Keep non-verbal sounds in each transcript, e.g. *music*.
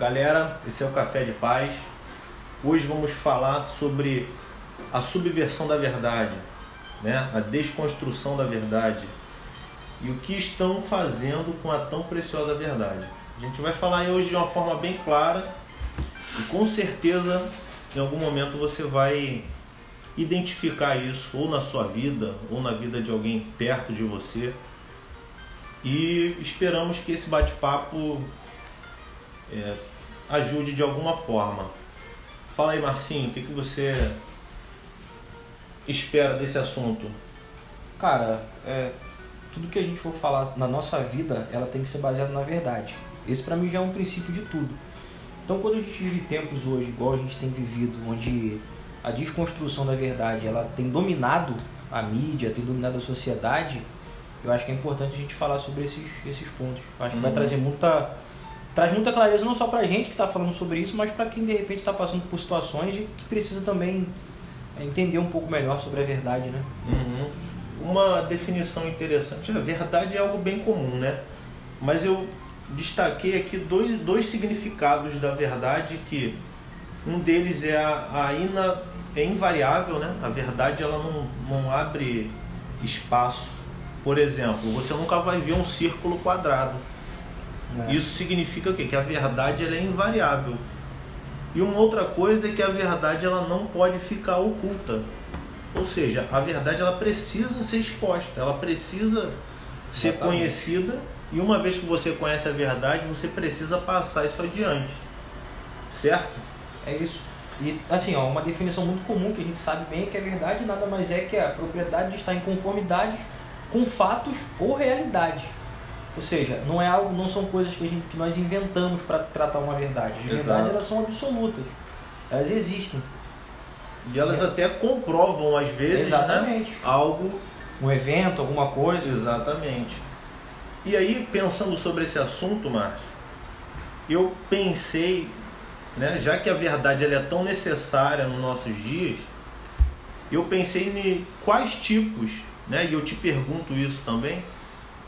Galera, esse é o Café de Paz. Hoje vamos falar sobre a subversão da verdade, né? a desconstrução da verdade e o que estão fazendo com a tão preciosa verdade. A gente vai falar hoje de uma forma bem clara e com certeza em algum momento você vai identificar isso ou na sua vida ou na vida de alguém perto de você. E esperamos que esse bate-papo é, ajude de alguma forma. Fala aí, Marcinho, o que, que você espera desse assunto? Cara, é, tudo que a gente for falar na nossa vida, ela tem que ser baseada na verdade. Esse para mim já é um princípio de tudo. Então quando a gente vive tempos hoje, igual a gente tem vivido, onde a desconstrução da verdade ela tem dominado a mídia, tem dominado a sociedade, eu acho que é importante a gente falar sobre esses, esses pontos. Eu acho que vai uhum. trazer muita traz muita clareza não só pra gente que está falando sobre isso, mas para quem de repente está passando por situações que precisa também é, entender um pouco melhor sobre a verdade, né? Uhum. Uma definição interessante, a verdade é algo bem comum, né? Mas eu destaquei aqui dois, dois significados da verdade que um deles é a, a ina, é invariável, né? A verdade ela não, não abre espaço. Por exemplo, você nunca vai ver um círculo quadrado. É. Isso significa o quê? Que a verdade ela é invariável. E uma outra coisa é que a verdade ela não pode ficar oculta. Ou seja, a verdade ela precisa ser exposta, ela precisa ser Exatamente. conhecida e uma vez que você conhece a verdade, você precisa passar isso adiante. Certo? É isso. E assim, ó, uma definição muito comum que a gente sabe bem é que a verdade nada mais é que a propriedade de estar em conformidade com fatos ou realidade. Ou seja, não é algo, não são coisas que, a gente, que nós inventamos para tratar uma verdade. As verdades elas são absolutas. Elas existem. E elas é. até comprovam às vezes, né, Exatamente. Né, algo, um evento, alguma coisa. Exatamente. E aí, pensando sobre esse assunto, Márcio, eu pensei, né, já que a verdade ela é tão necessária nos nossos dias, eu pensei em quais tipos, né, e eu te pergunto isso também,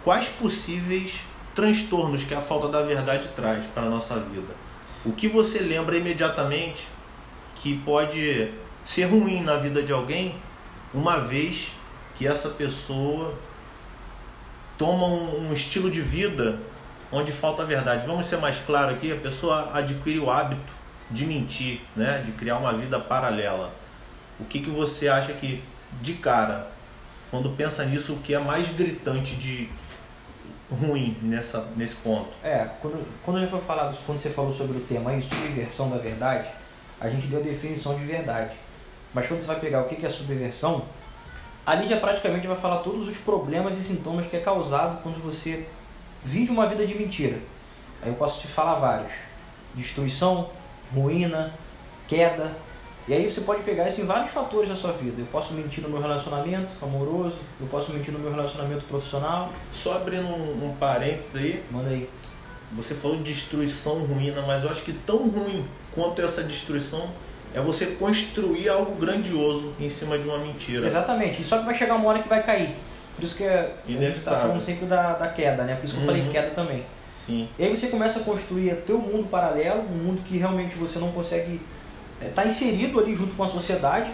quais possíveis transtornos que a falta da verdade traz para a nossa vida. O que você lembra imediatamente que pode ser ruim na vida de alguém, uma vez que essa pessoa toma um, um estilo de vida onde falta a verdade. Vamos ser mais claro aqui, a pessoa adquire o hábito de mentir, né? de criar uma vida paralela. O que, que você acha que, de cara, quando pensa nisso, o que é mais gritante de ruim nessa, nesse ponto? É, quando, quando for falar, quando você falou sobre o tema subversão da verdade, a gente deu a definição de verdade. Mas quando você vai pegar o que é subversão, ali já praticamente vai falar todos os problemas e sintomas que é causado quando você vive uma vida de mentira. Aí eu posso te falar vários: destruição, ruína, queda. E aí você pode pegar isso em vários fatores da sua vida. Eu posso mentir no meu relacionamento amoroso, eu posso mentir no meu relacionamento profissional. Só abrindo um, um parênteses aí. Manda aí. Você falou de destruição, ruína, mas eu acho que tão ruim quanto essa destruição é você construir algo grandioso em cima de uma mentira. Exatamente. E só que vai chegar uma hora que vai cair. Por isso que a gente está falando sempre da, da queda, né? Por isso que eu falei uhum. queda também. Sim. E aí você começa a construir teu mundo paralelo, um mundo que realmente você não consegue estar é, inserido ali junto com a sociedade.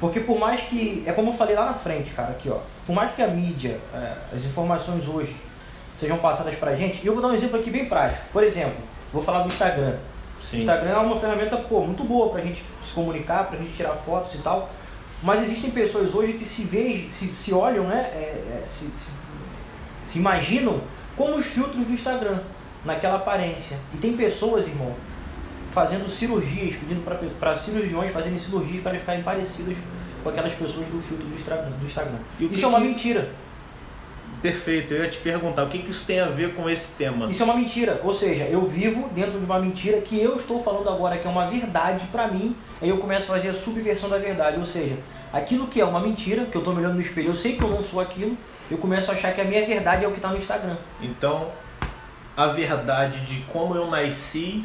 Porque por mais que, é como eu falei lá na frente, cara, aqui ó, por mais que a mídia, é, as informações hoje sejam passadas pra gente, e eu vou dar um exemplo aqui bem prático. Por exemplo, vou falar do Instagram. Sim. O Instagram é uma ferramenta pô, muito boa para a gente se comunicar, para a gente tirar fotos e tal. Mas existem pessoas hoje que se veem, se, se olham, né? É, é, se, se, se imaginam como os filtros do Instagram, naquela aparência. E tem pessoas, irmão, fazendo cirurgias, pedindo para cirurgiões fazerem cirurgias para ficarem parecidos com aquelas pessoas do filtro do Instagram. Do Instagram. Isso que é uma mentira. Perfeito, eu ia te perguntar o que, que isso tem a ver com esse tema. Isso é uma mentira, ou seja, eu vivo dentro de uma mentira que eu estou falando agora que é uma verdade para mim, aí eu começo a fazer a subversão da verdade, ou seja, aquilo que é uma mentira, que eu estou me olhando no espelho, eu sei que eu não sou aquilo, eu começo a achar que a minha verdade é o que está no Instagram. Então, a verdade de como eu nasci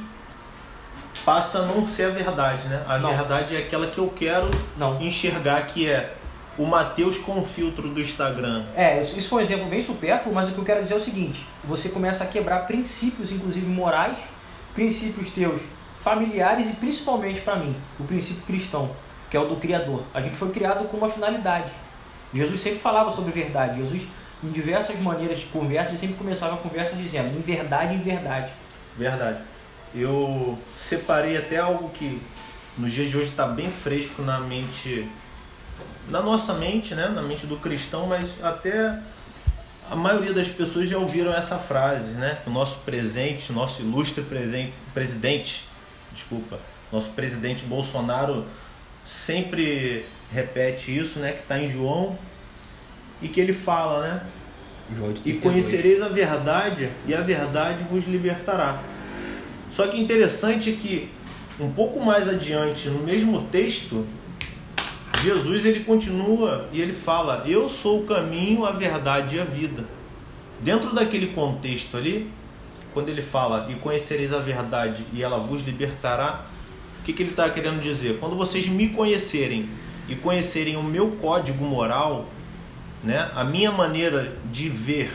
passa a não ser a verdade, né? A não. verdade é aquela que eu quero não. enxergar que é o Matheus com o filtro do Instagram. É, isso foi um exemplo bem supérfluo, mas o que eu quero dizer é o seguinte: você começa a quebrar princípios, inclusive morais, princípios teus familiares e principalmente para mim, o princípio cristão, que é o do Criador. A gente foi criado com uma finalidade. Jesus sempre falava sobre verdade. Jesus, em diversas maneiras de conversa, ele sempre começava a conversa dizendo: em verdade, em verdade. Verdade. Eu separei até algo que nos dias de hoje está bem fresco na mente, na nossa mente, né? na mente do cristão, mas até a maioria das pessoas já ouviram essa frase, né? O nosso presente, nosso ilustre presente, presidente, desculpa, nosso presidente Bolsonaro sempre repete isso, né? Que está em João e que ele fala, né? João E conhecereis a verdade e a verdade vos libertará. Só que interessante é que um pouco mais adiante, no mesmo texto, Jesus ele continua e ele fala: Eu sou o caminho, a verdade e a vida. Dentro daquele contexto ali, quando ele fala e conhecereis a verdade e ela vos libertará, o que, que ele está querendo dizer? Quando vocês me conhecerem e conhecerem o meu código moral, né, a minha maneira de ver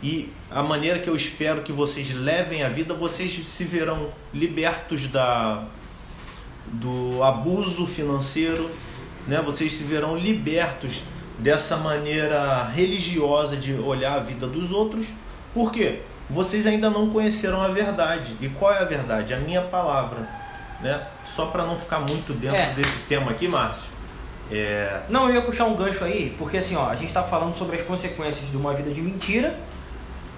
e a maneira que eu espero que vocês levem a vida, vocês se verão libertos da do abuso financeiro, né? Vocês se verão libertos dessa maneira religiosa de olhar a vida dos outros. Por quê? Vocês ainda não conheceram a verdade. E qual é a verdade? A minha palavra, né? Só para não ficar muito dentro É. desse tema aqui, Márcio. É, Não, eu ia puxar um gancho aí, porque assim, ó, a gente está falando sobre as consequências de uma vida de mentira,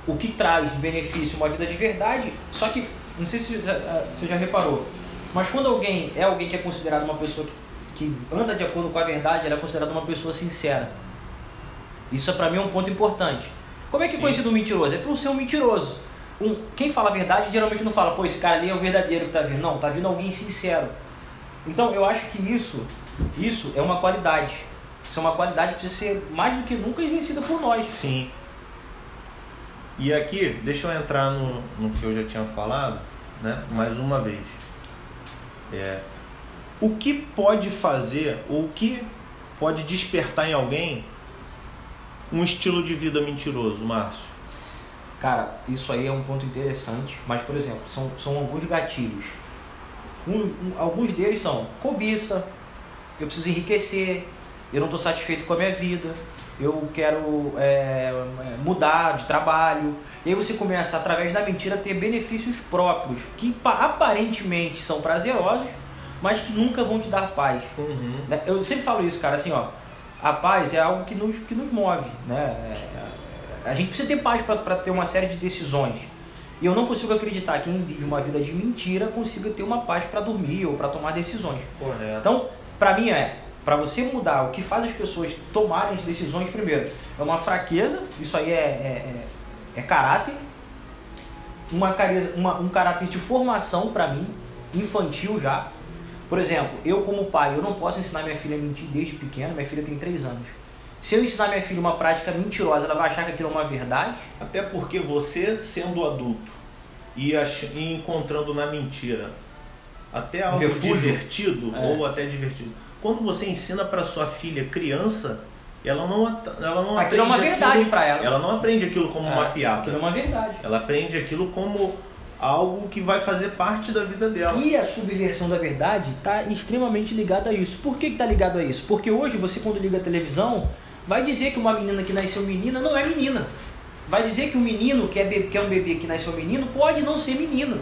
o que traz benefício uma vida de verdade, só que, não sei se você já- você já reparou, mas quando alguém é alguém que é considerado uma pessoa que, que anda de acordo com a verdade, ela é considerada uma pessoa sincera. Isso para mim é um ponto importante. Como é que é conhecido um mentiroso? É por ser um mentiroso. Um, quem fala a verdade geralmente não fala, pô, esse cara ali é o verdadeiro que tá vindo. Não, tá vindo alguém sincero. Então eu acho que isso, isso é uma qualidade. Isso é uma qualidade que precisa ser mais do que nunca exercida por nós. Sim. E aqui, deixa eu entrar no, no que eu já tinha falado, né? Mais uma vez. É, o que pode fazer, ou o que pode despertar em alguém um estilo de vida mentiroso, Márcio? Cara, isso aí é um ponto interessante, mas por exemplo, são, são alguns gatilhos. Um- um- alguns deles são cobiça, eu preciso enriquecer, eu não estou satisfeito com a minha vida, eu quero é, mudar de trabalho. E aí você começa, através da mentira, a ter benefícios próprios, que pa- aparentemente são prazerosos, mas que nunca vão te dar paz. Uhum. Né? Eu sempre falo isso, cara, assim, ó. A paz é algo que nos, que nos move, né? A gente precisa ter paz para ter uma série de decisões. E eu não consigo acreditar que quem vive uma vida de mentira consiga ter uma paz para dormir ou para tomar decisões. Correto. Então, para mim é, para você mudar o que faz as pessoas tomarem as decisões primeiro, é uma fraqueza, isso aí é, é, é- é caráter, uma, careza- uma- um caráter de formação para mim, infantil já. Por exemplo, eu como pai, eu não posso ensinar minha filha a mentir desde pequena, minha filha tem 3 anos. Se eu ensinar minha filha uma prática mentirosa, ela vai achar que aquilo é uma verdade? Até porque você, sendo adulto e, ach- e encontrando na mentira até algo refúgio. divertido É. ou até divertido, quando você ensina para sua filha criança, ela não, ela não Aquilo é uma aprende verdade pra ela. Ela não aprende aquilo como uma É, piada. Aquilo é uma verdade. Ela aprende aquilo como algo que vai fazer parte da vida dela. E a subversão da verdade está extremamente ligada a isso. Por que está ligado a isso? Porque hoje você quando liga a televisão, vai dizer que uma menina que nasceu menina não é menina. Vai dizer que um menino que é, be- que é um bebê que nasceu menino pode não ser menino.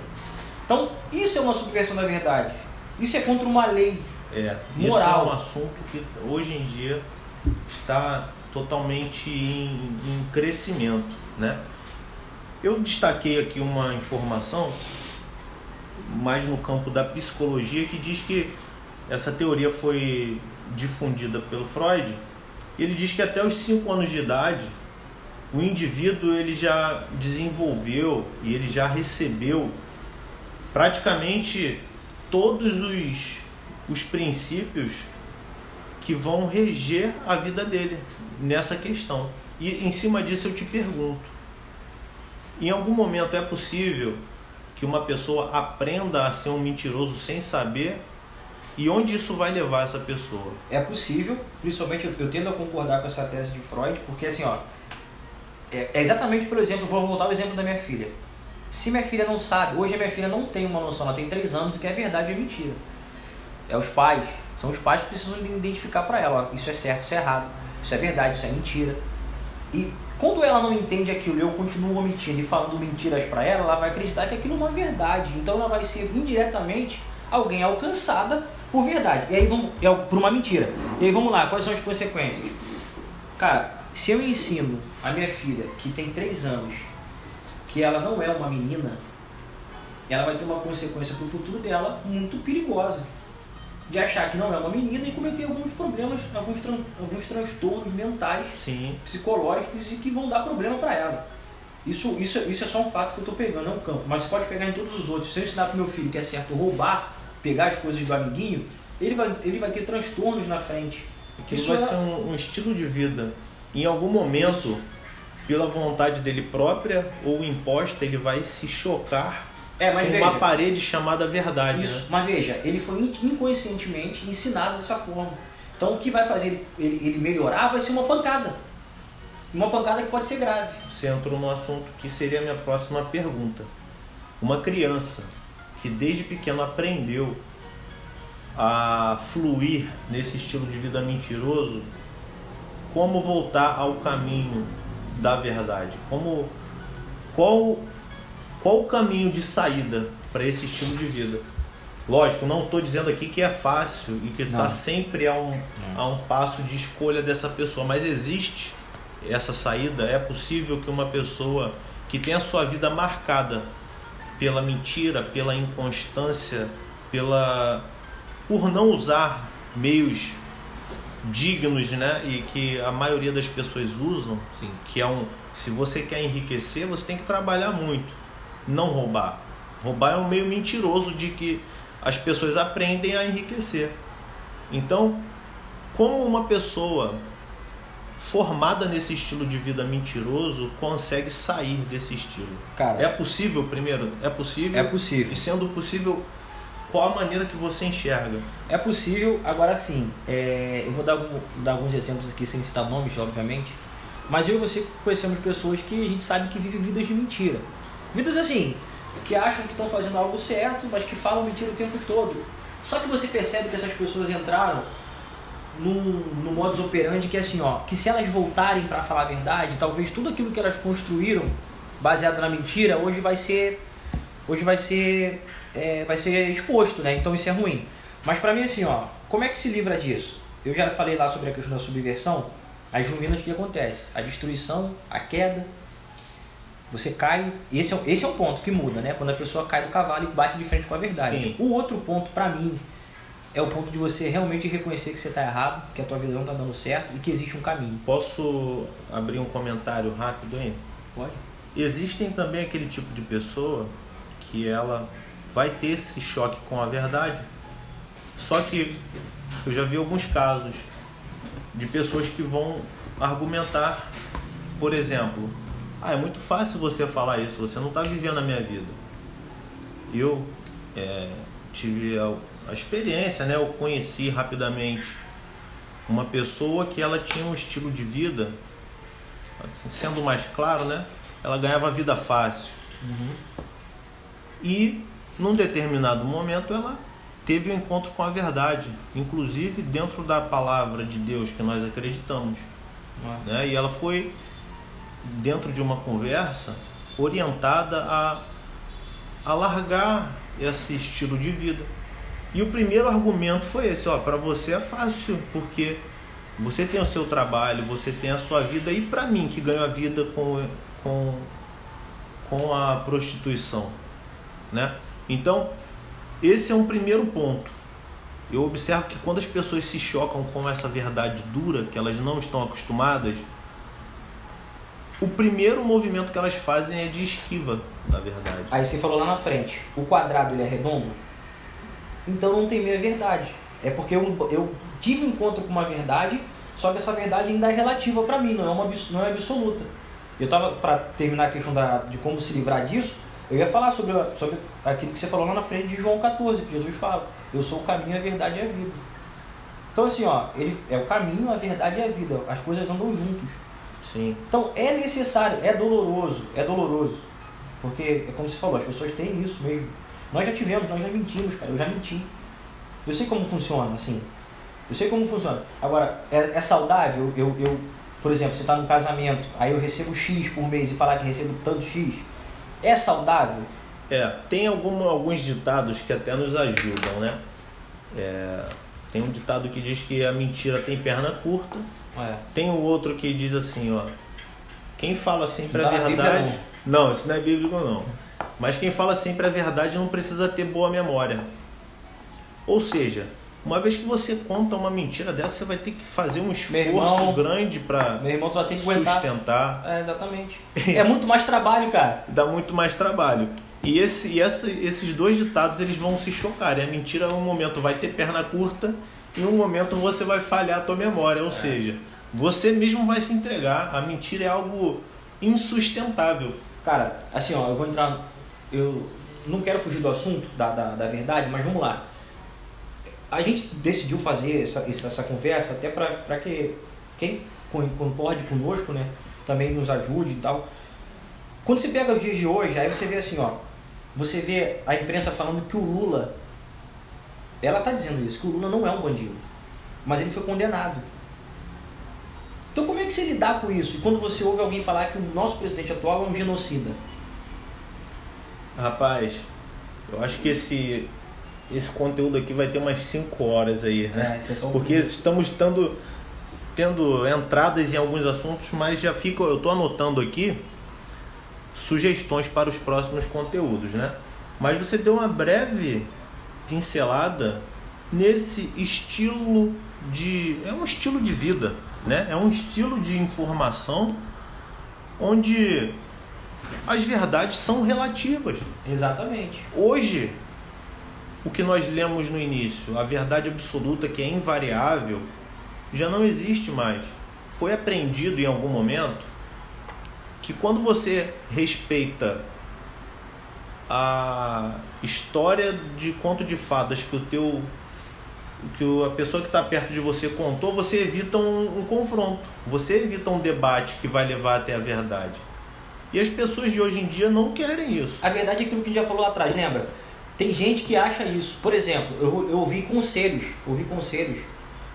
Então, isso é uma subversão da verdade. Isso é contra uma lei. É, Moral. Isso é um assunto que hoje em dia está totalmente em, em crescimento, né? Eu destaquei aqui uma informação mais no campo da psicologia que diz que essa teoria foi difundida pelo Freud. Ele diz que até os 5 anos de idade o indivíduo ele já desenvolveu e ele já recebeu praticamente todos os, os princípios que vão reger a vida dele nessa questão. E em cima disso eu te pergunto: em algum momento é possível que uma pessoa aprenda a ser um mentiroso sem saber? E onde isso vai levar essa pessoa? É possível, principalmente eu, tendo a concordar com essa tese de Freud, porque assim, ó, é, é exatamente pelo exemplo, vou voltar ao exemplo da minha filha. se minha filha não sabe, hoje a minha filha não tem uma noção, ela tem 3 anos do que é verdade e é mentira. É os pais, são os pais que precisam identificar para ela, isso é certo, isso é errado, isso é verdade, isso é mentira. E quando ela não entende aquilo, eu continuo omitindo e falando mentiras para ela, ela vai acreditar que aquilo é uma verdade. Então ela vai ser indiretamente alguém alcançada por verdade. E aí vamos, é por uma mentira. E aí vamos lá, quais são as consequências? Cara, se eu ensino a minha filha, que tem 3 anos, que ela não é uma menina, ela vai ter uma consequência para o futuro dela muito perigosa. De achar que não é uma menina e cometer alguns problemas, alguns, tran alguns transtornos mentais, Sim. psicológicos e que vão dar problema para ela. Isso, isso, isso é só um fato que eu estou pegando, é um campo. Mas você pode pegar em todos os outros. Se eu ensinar para meu filho que é certo roubar, pegar as coisas do amiguinho, ele vai, ele vai ter transtornos na frente. Que isso vai é... ser um, um, estilo de vida. Em algum momento, isso. pela vontade dele própria ou imposta, ele vai se chocar é, mas veja, uma parede chamada verdade. Isso, né? mas veja, ele foi inconscientemente ensinado dessa forma. Então o que vai fazer ele, ele melhorar vai ser uma pancada. Uma pancada que pode ser grave. Você entrou no assunto que seria a minha próxima pergunta. Uma criança que desde pequeno aprendeu a fluir nesse estilo de vida mentiroso, como voltar ao caminho da verdade? Como qual qual o caminho de saída para esse estilo de vida? Lógico, não estou dizendo aqui que é fácil e que está sempre a um, a um passo de escolha dessa pessoa, mas existe essa saída. É possível que uma pessoa que tem a sua vida marcada pela mentira, pela inconstância, pela por não usar meios dignos, né, e que a maioria das pessoas usam, Sim. que é um, se você quer enriquecer, você tem que trabalhar muito, não roubar. Roubar é um meio mentiroso de que as pessoas aprendem a enriquecer. Então, como uma pessoa formada nesse estilo de vida mentiroso consegue sair desse estilo? Cara, é possível, primeiro? É possível? É possível. E sendo possível, qual a maneira que você enxerga? É possível, agora sim. É, eu vou dar, dar, alguns exemplos aqui sem citar nomes, obviamente. Mas eu e você conhecemos pessoas que a gente sabe que vivem vidas de mentira. Vidas assim, que acham que estão fazendo algo certo, mas que falam mentira o tempo todo. Só que você percebe que essas pessoas entraram no, no modus operandi que é assim, ó, que se elas voltarem para falar a verdade, talvez tudo aquilo que elas construíram baseado na mentira, hoje vai ser hoje vai ser é, vai ser exposto, né? Então isso é ruim. Mas para mim assim, ó, como é que se livra disso? Eu já falei lá sobre a questão da subversão, as ruínas que acontece, a destruição, a queda, você cai, esse é, esse é um ponto que muda, né? Quando a pessoa cai do cavalo e bate de frente com a verdade. Sim. O outro ponto para mim é o ponto de você realmente reconhecer que você está errado, que a tua vida não está dando certo e que existe um caminho. Posso abrir um comentário rápido aí? Pode. Existem também aquele tipo de pessoa que ela vai ter esse choque com a verdade. Só que eu já vi alguns casos de pessoas que vão argumentar, por exemplo, ah, é muito fácil você falar isso, você não está vivendo a minha vida. Eu é, tive a, a experiência, né? Eu conheci rapidamente uma pessoa que ela tinha um estilo de vida, assim, sendo mais claro, né? Ela ganhava vida fácil. Uhum. E num determinado momento ela teve um encontro com a verdade, inclusive dentro da palavra de Deus que nós acreditamos. Ah. Né? E ela foi, dentro de uma conversa, orientada a, a largar esse estilo de vida. E o primeiro argumento foi esse, ó, para você é fácil, porque você tem o seu trabalho, você tem a sua vida, e para mim que ganho a vida com, com, com a prostituição, né? Então, esse é um primeiro ponto. Eu observo que quando as pessoas se chocam com essa verdade dura, que elas não estão acostumadas, o primeiro movimento que elas fazem é de esquiva da verdade. Aí você falou lá na frente, o quadrado ele é redondo? Então não tem meia verdade. É porque eu, eu tive um encontro com uma verdade, só que essa verdade ainda é relativa para mim, não é, uma, não é absoluta. Eu tava, para terminar a questão da, de como se livrar disso, eu ia falar sobre, sobre aquilo que você falou lá na frente de João 14, que Jesus fala: Eu sou o caminho, a verdade e a vida. Então, assim, ó, ele é o caminho, a verdade e a vida. As coisas andam juntos. Sim. Então, é necessário, é doloroso, é doloroso. Porque é como você falou, as pessoas têm isso mesmo. Nós já tivemos, nós já mentimos, cara. Eu já menti. Eu sei como funciona, assim. Eu sei como funciona. Agora, é, é saudável eu, eu, por exemplo, você está num casamento, aí eu recebo X por mês e falar que recebo tanto X. É saudável? É, tem algum, alguns ditados que até nos ajudam, né? É, tem um ditado que diz que a mentira tem perna curta. É. Tem o outro que diz assim, ó. Quem fala sempre a tá na verdade. Bíblia, não, isso não é bíblico não. Mas quem fala sempre a verdade não precisa ter boa memória. Ou seja, uma vez que você conta uma mentira dessa, você vai ter que fazer um esforço irmão- grande para sustentar. É, exatamente. *laughs* É muito mais trabalho, cara. Dá muito mais trabalho. E, esse, e essa- esses dois ditados eles vão se chocar. E a mentira, um momento, vai ter perna curta, em um momento você vai falhar a tua memória. Ou seja, você mesmo vai se entregar. A mentira é algo insustentável. Cara, assim, ó, eu vou entrar. Eu não quero fugir do assunto, da, da, da verdade, mas vamos lá. A gente decidiu fazer essa, essa, essa conversa até para que quem con- concorde conosco, né, também nos ajude e tal. Quando você pega os dias de hoje, aí você vê assim, ó. Você vê a imprensa falando que o Lula. Ela tá dizendo isso, que o Lula não é um bandido. Mas ele foi condenado. Então como é que você lidar com isso? E quando você ouve alguém falar que o nosso presidente atual é um genocida? Rapaz, eu acho que esse, esse conteúdo aqui vai ter umas 5 horas aí, né? É, é Porque estamos tendo, tendo entradas em alguns assuntos, mas já fico, eu estou anotando aqui sugestões para os próximos conteúdos, né? Mas você deu uma breve pincelada nesse estilo de é um estilo de vida, né? É um estilo de informação onde as verdades são relativas. Exatamente. Hoje, o que nós lemos no início, a verdade absoluta que é invariável, já não existe mais. Foi aprendido em algum momento que quando você respeita a história de conto de fadas que o teu que o- a pessoa que está perto de você contou, você evita um, um confronto, você evita um debate que vai levar até a verdade. E as pessoas de hoje em dia não querem isso. A verdade é aquilo que a gente já falou lá atrás, lembra? Tem gente que acha isso. Por exemplo, eu, eu ouvi conselhos, ouvi conselhos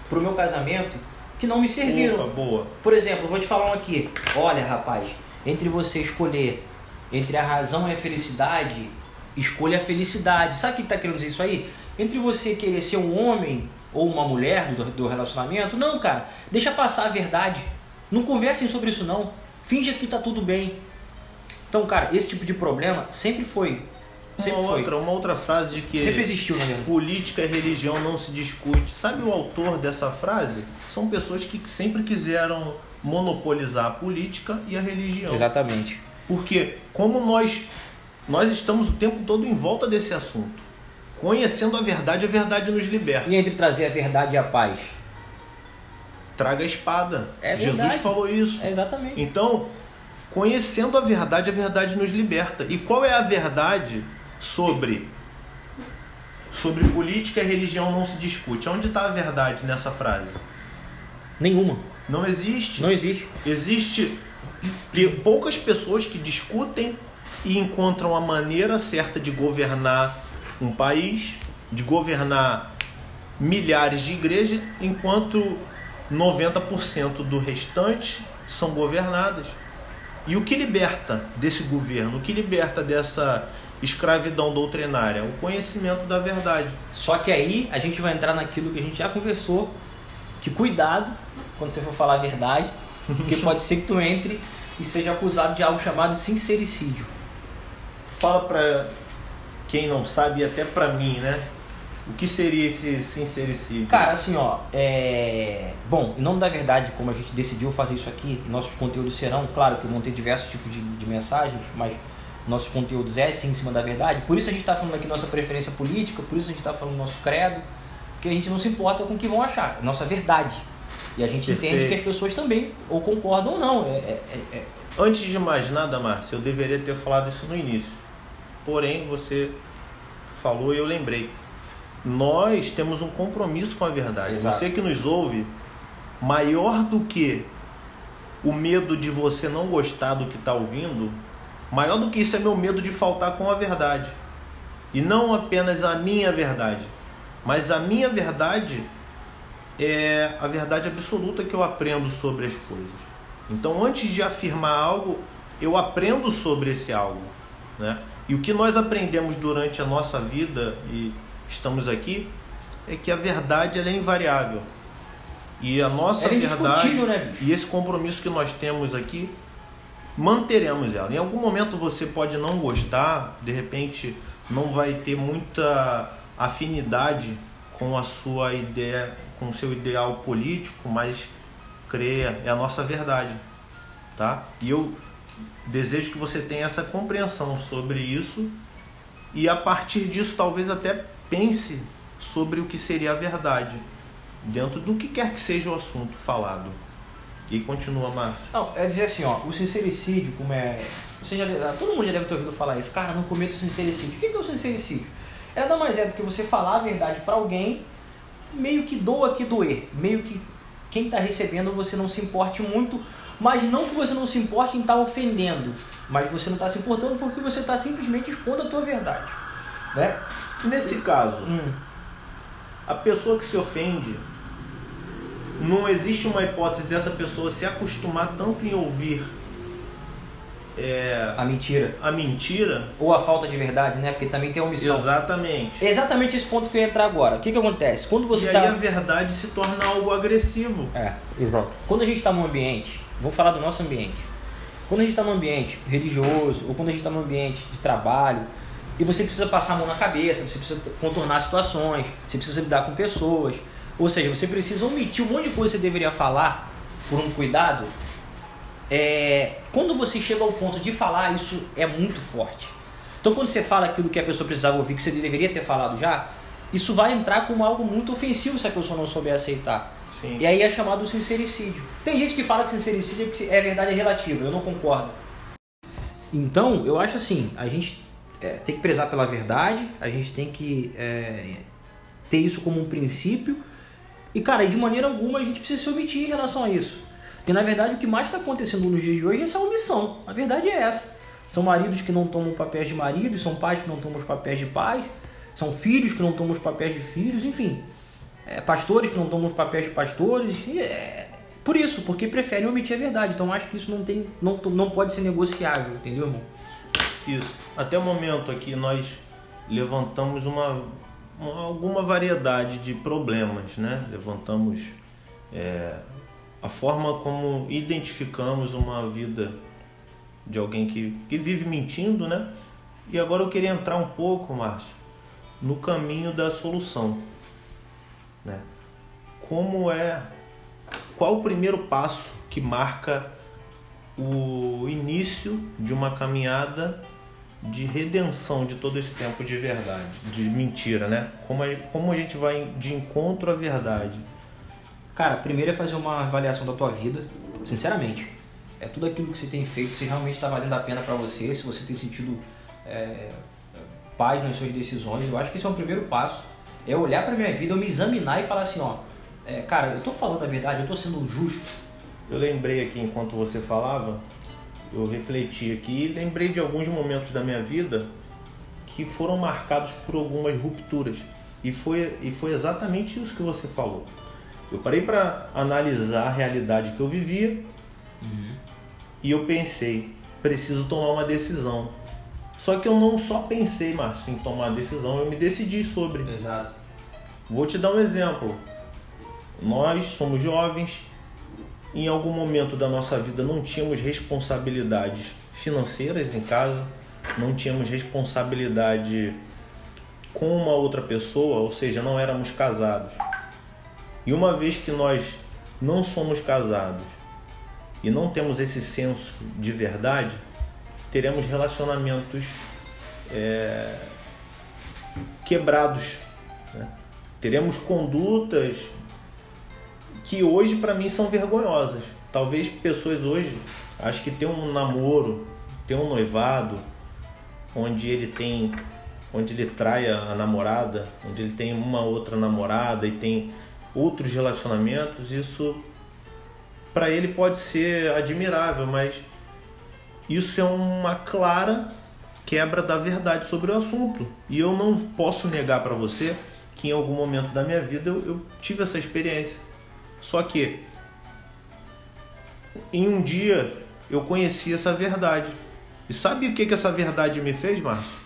pro meu casamento que não me serviram. Opa, boa. Por exemplo, eu vou te falar um aqui. Olha, rapaz, entre você escolher entre a razão e a felicidade, escolha a felicidade. Sabe o que está querendo dizer isso aí? Entre você querer ser um homem ou uma mulher do, do relacionamento, não, cara, deixa passar a verdade. Não conversem sobre isso não. Finja que tá tudo bem. Então, cara, esse tipo de problema sempre foi. Sempre uma foi. outra, uma outra frase de que Sempre existiu, verdade. política e religião não se discute. Sabe o autor dessa frase? São pessoas que sempre quiseram monopolizar a política e a religião. Exatamente. Porque como nós nós estamos o tempo todo em volta desse assunto. Conhecendo a verdade, a verdade nos liberta. E entre trazer a verdade e a paz? Traga a espada. É Jesus falou isso. É exatamente. Então, conhecendo a verdade, a verdade nos liberta. E qual é a verdade sobre sobre política e religião não se discute? Onde está a verdade nessa frase? Nenhuma. Não existe. Não existe. Existe poucas pessoas que discutem e encontram a maneira certa de governar um país, de governar milhares de igrejas, enquanto 90% do restante são governadas. E o que liberta desse governo? O que liberta dessa escravidão doutrinária? O conhecimento da verdade. Só que aí a gente vai entrar naquilo que a gente já conversou, que cuidado quando você for falar a verdade, porque pode ser que tu entre e seja acusado de algo chamado sincericídio. Fala pra quem não sabe e até pra mim, né? O que seria esse sincericídio? Cara, assim, ó, é... Bom, em nome da verdade, como a gente decidiu fazer isso aqui, nossos conteúdos serão, claro que vão ter diversos tipos de, de mensagens, mas nossos conteúdos é sim em cima da verdade. Por isso a gente está falando aqui nossa preferência política, por isso a gente está falando nosso credo, porque a gente não se importa com o que vão achar, é nossa verdade. E a gente Perfeito. entende que as pessoas também ou concordam ou não. É, é- é- é- Antes de mais nada, Márcio, eu deveria ter falado isso no início. Porém, você falou e eu lembrei. Nós temos um compromisso com a verdade. Exato. Você que nos ouve, maior do que o medo de você não gostar do que está ouvindo, Maior do que isso é meu medo de faltar com a verdade. E não apenas a minha verdade, mas a minha verdade é a verdade absoluta que eu aprendo sobre as coisas. Então, antes de afirmar algo, eu aprendo sobre esse algo, né? E o que nós aprendemos durante a nossa vida e estamos aqui é que a verdade é invariável. E a nossa Ela é verdade né, e esse compromisso que nós temos aqui, manteremos ela. Em algum momento você pode não gostar, de repente não vai ter muita afinidade com a sua ideia, com seu ideal político, mas creia, é a nossa verdade, tá? E eu desejo que você tenha essa compreensão sobre isso e a partir disso talvez até pense sobre o que seria a verdade dentro do que quer que seja o assunto falado. E continua, Márcio. Não, é dizer assim, ó, o sincericídio, como é. Você já, todo mundo já deve ter ouvido falar isso. Cara, não cometa o sincericídio. O que é o sincericídio? É nada mais é do que você falar a verdade para alguém, meio que doa que doer. Meio que quem está recebendo você não se importe muito, mas não que você não se importe em estar tá ofendendo, mas você não está se importando porque você está simplesmente expondo a tua verdade. Né? Nesse caso, Hum. a pessoa que se ofende, não existe uma hipótese dessa pessoa se acostumar tanto em ouvir é, A mentira. a mentira. Ou a falta de verdade, né? Porque também tem omissão. Exatamente. É exatamente esse ponto que eu ia entrar agora. O que, que acontece? Quando você e está. aí a verdade se torna algo agressivo. É, exato. Quando a gente está num ambiente, vou falar do nosso ambiente. Quando a gente está num ambiente religioso, ou quando a gente está num ambiente de trabalho, e você precisa passar a mão na cabeça, você precisa contornar situações, você precisa lidar com pessoas, ou seja, você precisa omitir um monte de coisa que você deveria falar por um cuidado. É, quando você chega ao ponto de falar, isso é muito forte. Então, quando você fala aquilo que a pessoa precisava ouvir, que você deveria ter falado já, isso vai entrar como algo muito ofensivo se a pessoa não souber aceitar. Sim. E aí é chamado sincericídio. Tem gente que fala que sincericídio é verdade é relativa, eu não concordo. Então, eu acho assim, a gente é, tem que prezar pela verdade, a gente tem que é, ter isso como um princípio. E, cara, de maneira alguma a gente precisa se omitir em relação a isso. Porque, na verdade, o que mais está acontecendo nos dias de hoje é essa omissão. A verdade é essa. São maridos que não tomam papéis de marido, são pais que não tomam os papéis de pais, são filhos que não tomam os papéis de filhos, enfim. É, pastores que não tomam os papéis de pastores. É, por isso, porque preferem omitir a verdade. Então, acho que isso não, tem, não, não pode ser negociável, entendeu, irmão? Isso. Até o momento aqui nós levantamos uma, uma- alguma variedade de problemas, né? Levantamos é, a forma como identificamos uma vida de alguém que, que vive mentindo, né? E agora eu queria entrar um pouco, Márcio, no caminho da solução, né? Como é, qual o primeiro passo que marca o início de uma caminhada de redenção de todo esse tempo de verdade, de mentira, né? Como a, como a gente vai de encontro à verdade. Cara, primeiro é fazer uma avaliação da tua vida, sinceramente. É tudo aquilo que você tem feito, se realmente está valendo a pena para você, se você tem sentido é, paz nas suas decisões. Eu acho que esse é o primeiro passo. É olhar para minha vida, eu me examinar e falar assim, ó, é, cara, eu tô falando a verdade, eu tô sendo justo. Eu lembrei aqui enquanto você falava, eu refleti aqui e lembrei de alguns momentos da minha vida que foram marcados por algumas rupturas. E foi, e foi exatamente isso que você falou. Eu parei para analisar a realidade que eu vivia e eu pensei, preciso tomar uma decisão. Só que eu não só pensei, Márcio, em tomar a decisão, eu me decidi sobre. Exato. Vou te dar um exemplo. Nós somos jovens, em algum momento da nossa vida não tínhamos responsabilidades financeiras em casa, não tínhamos responsabilidade com uma outra pessoa, ou seja, não éramos casados. E uma vez que nós não somos casados e não temos esse senso de verdade, teremos relacionamentos é, quebrados. né? Teremos condutas que hoje para mim são vergonhosas. Talvez pessoas hoje acho que tem um namoro, tem um noivado, onde ele tem, onde ele trai a namorada, onde ele tem uma outra namorada e tem outros relacionamentos, isso para ele pode ser admirável, mas isso é uma clara quebra da verdade sobre o assunto. E eu não posso negar para você que em algum momento da minha vida eu, eu tive essa experiência. Só que em um dia eu conheci essa verdade. E sabe o que, que essa verdade me fez, Márcio?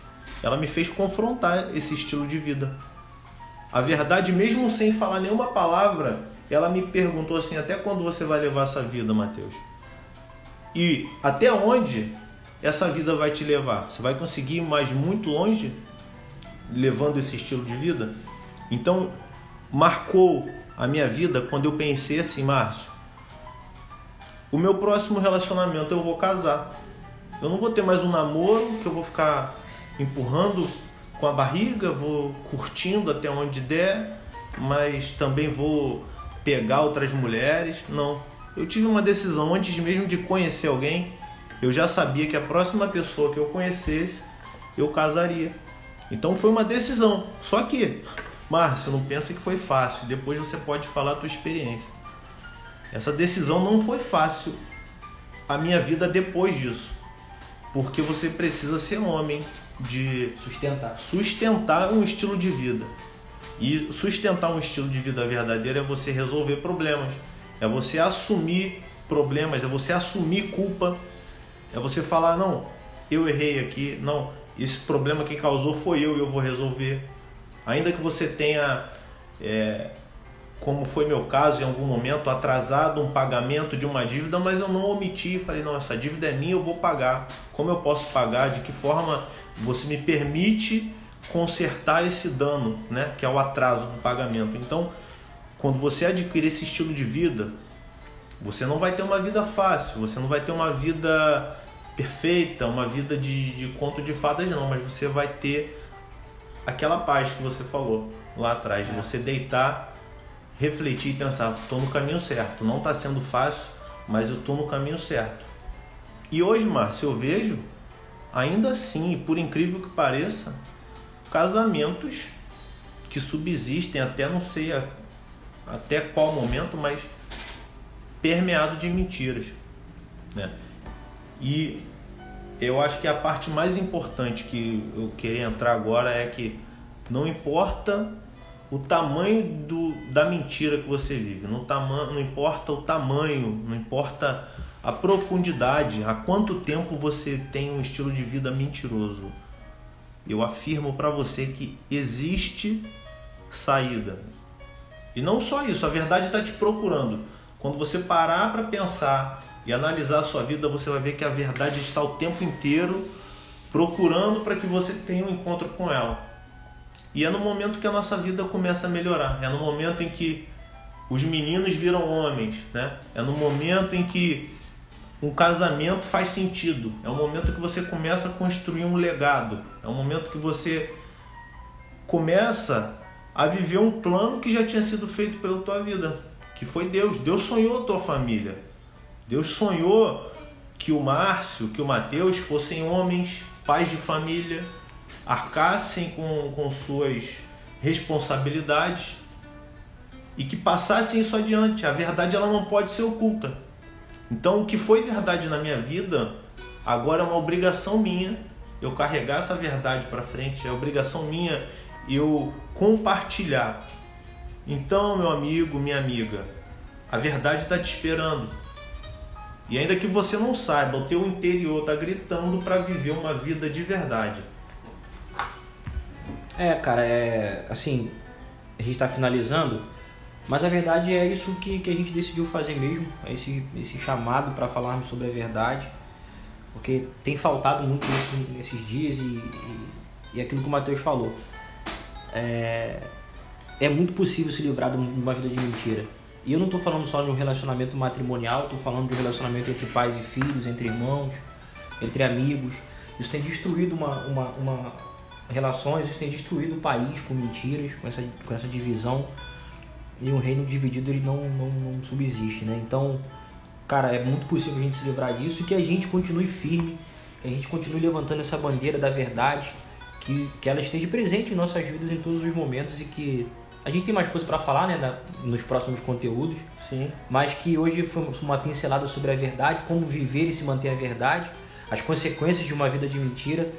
Ela me fez confrontar esse estilo de vida. A verdade, mesmo sem falar nenhuma palavra, ela me perguntou assim: até quando você vai levar essa vida, Mateus? E até onde essa vida vai te levar? Você vai conseguir ir mais muito longe levando esse estilo de vida? Então, marcou a minha vida quando eu pensei assim, Márcio, o meu próximo relacionamento eu vou casar. Eu não vou ter mais um namoro que eu vou ficar empurrando com a barriga, vou curtindo até onde der, mas também vou pegar outras mulheres. Não. Eu tive uma decisão antes mesmo de conhecer alguém, eu já sabia que a próxima pessoa que eu conhecesse, eu casaria. Então foi uma decisão. Só que, Márcio, não pensa que foi fácil. Depois você pode falar a tua experiência. Essa decisão não foi fácil a minha vida depois disso. Porque você precisa ser homem de sustentar sustentar um estilo de vida. E sustentar um estilo de vida verdadeiro é você resolver problemas, é você assumir problemas, é você assumir culpa, é você falar não, eu errei aqui, não, esse problema quem causou foi eu e eu vou resolver. Ainda que você tenha é, como foi meu caso em algum momento, atrasado um pagamento de uma dívida, mas eu não omiti, falei, não, essa dívida é minha, eu vou pagar. Como eu posso pagar? De que forma você me permite consertar esse dano, né, que é o atraso do pagamento. Então, quando você adquire esse estilo de vida, você não vai ter uma vida fácil, você não vai ter uma vida perfeita, uma vida de, de conto de fadas, não, mas você vai ter aquela paz que você falou lá atrás, de é. você deitar refletir e pensar, estou no caminho certo. Não está sendo fácil, mas eu estou no caminho certo. E hoje, Márcio, eu vejo, ainda assim, por incrível que pareça, casamentos que subsistem até não sei a, até qual momento, mas permeado de mentiras, né? E eu acho que a parte mais importante que eu queria entrar agora é que não importa o tamanho do, da mentira que você vive. Tama, não importa o tamanho, não importa a profundidade, há quanto tempo você tem um estilo de vida mentiroso. Eu afirmo para você que existe saída. E não só isso, a verdade está te procurando. Quando você parar para pensar e analisar a sua vida, você vai ver que a verdade está o tempo inteiro procurando para que você tenha um encontro com ela. E é no momento que a nossa vida começa a melhorar, é no momento em que os meninos viram homens, né? É no momento em que um casamento faz sentido, é o momento que você começa a construir um legado, é o momento que você começa a viver um plano que já tinha sido feito pela tua vida, que foi Deus. Deus sonhou tua família. Deus sonhou que o Márcio, que o Mateus fossem homens, pais de família, arcassem com, com suas responsabilidades e que passassem isso adiante. A verdade ela não pode ser oculta. Então, o que foi verdade na minha vida, agora é uma obrigação minha eu carregar essa verdade para frente, é obrigação minha eu compartilhar. Então, meu amigo, minha amiga, a verdade está te esperando. E ainda que você não saiba, o teu interior está gritando para viver uma vida de verdade. É, cara, é assim, a gente está finalizando, mas a verdade é isso que, que a gente decidiu fazer mesmo, é esse, esse chamado para falarmos sobre a verdade, porque tem faltado muito isso nesses dias e, e, e aquilo que o Matheus falou. É, é muito possível se livrar de uma vida de mentira. E eu não estou falando só de um relacionamento matrimonial, estou falando de um relacionamento entre pais e filhos, entre irmãos, entre amigos. Isso tem destruído uma, uma, uma relações, isso tem destruído o país com mentiras, com essa, com essa divisão. E um reino dividido ele não, não, não subsiste, né? Então, cara, é muito possível a gente se livrar disso e que a gente continue firme, que a gente continue levantando essa bandeira da verdade, que, que ela esteja presente em nossas vidas em todos os momentos e que a gente tem mais coisa para falar, né, da, nos próximos conteúdos. Sim. Mas que hoje foi uma pincelada sobre a verdade, como viver e se manter a verdade. as consequências de uma vida de mentira.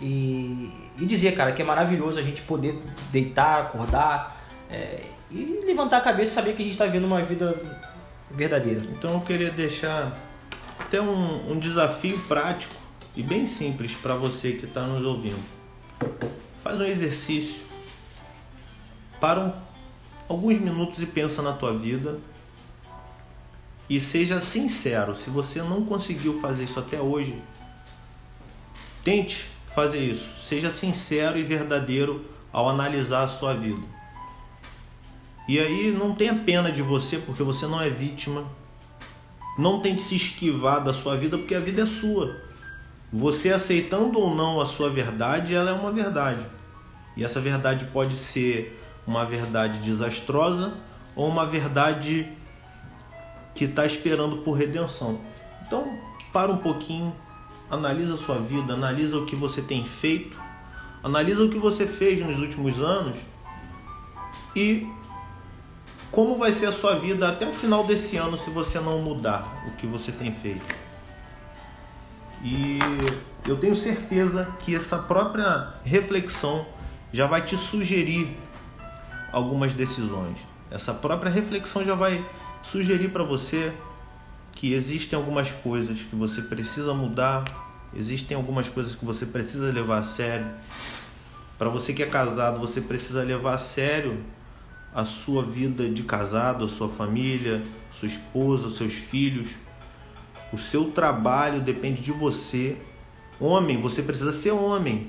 E, e dizer, cara, que é maravilhoso a gente poder deitar, acordar é, e levantar a cabeça e saber que a gente está vivendo uma vida verdadeira. Então eu queria deixar até um, um desafio prático e bem simples para você que está nos ouvindo. Faz um exercício, para um, alguns minutos e pensa na tua vida e seja sincero. Se você não conseguiu fazer isso até hoje, tente fazer isso. Seja sincero e verdadeiro ao analisar a sua vida. E aí não tenha pena de você porque você não é vítima. Não tente se esquivar da sua vida porque a vida é sua. Você aceitando ou não a sua verdade, ela é uma verdade. E essa verdade pode ser uma verdade desastrosa ou uma verdade que está esperando por redenção. Então, para um pouquinho, analisa a sua vida, analisa o que você tem feito, analisa o que você fez nos últimos anos e como vai ser a sua vida até o final desse ano se você não mudar o que você tem feito. E eu tenho certeza que essa própria reflexão já vai te sugerir algumas decisões. Essa própria reflexão já vai sugerir para você que existem algumas coisas que você precisa mudar, existem algumas coisas que você precisa levar a sério. Para você que é casado, você precisa levar a sério a sua vida de casado, a sua família, sua esposa, seus filhos. O seu trabalho depende de você. Homem, você precisa ser homem.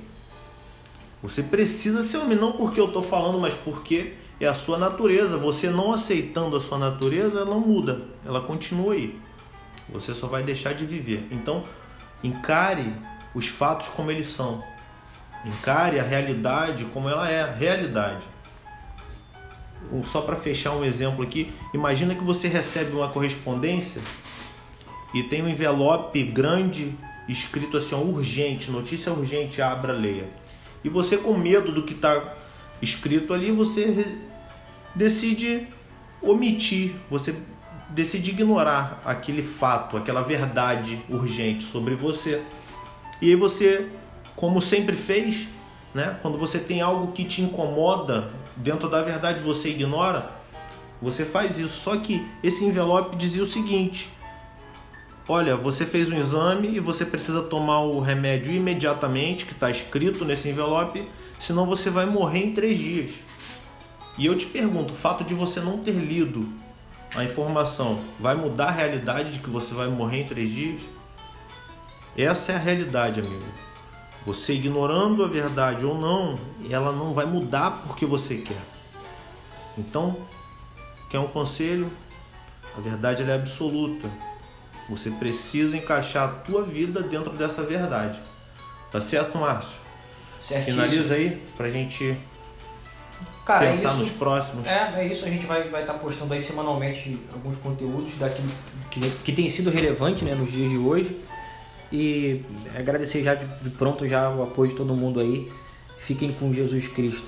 Você precisa ser homem, não porque eu estou falando, mas porque é a sua natureza. Você não aceitando a sua natureza, ela muda, ela continua aí. Você só vai deixar de viver. Então, encare os fatos como eles são. Encare a realidade como ela é, realidade. Só para fechar um exemplo aqui, imagina que você recebe uma correspondência e tem um envelope grande escrito assim, ó, urgente, notícia urgente, abra, leia. E você com medo do que está escrito ali, você decide omitir, você decide ignorar aquele fato, aquela verdade urgente sobre você. E aí você, como sempre fez, né? Quando você tem algo que te incomoda, dentro da verdade você ignora, você faz isso. Só que esse envelope dizia o seguinte: Olha, você fez um exame e você precisa tomar o remédio imediatamente, que está escrito nesse envelope, senão você vai morrer em três dias. E eu te pergunto, o fato de você não ter lido a informação vai mudar a realidade de que você vai morrer em três dias? Essa é a realidade, amigo. Você ignorando a verdade ou não, ela não vai mudar porque você quer. Então, quer um conselho? A verdade é absoluta. Você precisa encaixar a tua vida dentro dessa verdade. Tá certo, Márcio? Certíssimo. Finaliza aí pra gente Cara, é pensar isso. nos próximos. É, é isso. A gente vai estar vai tá postando aí semanalmente alguns conteúdos daquilo que, que tem sido relevante né, nos dias de hoje. E agradecer já de, de pronto já o apoio de todo mundo aí. Fiquem com Jesus Cristo.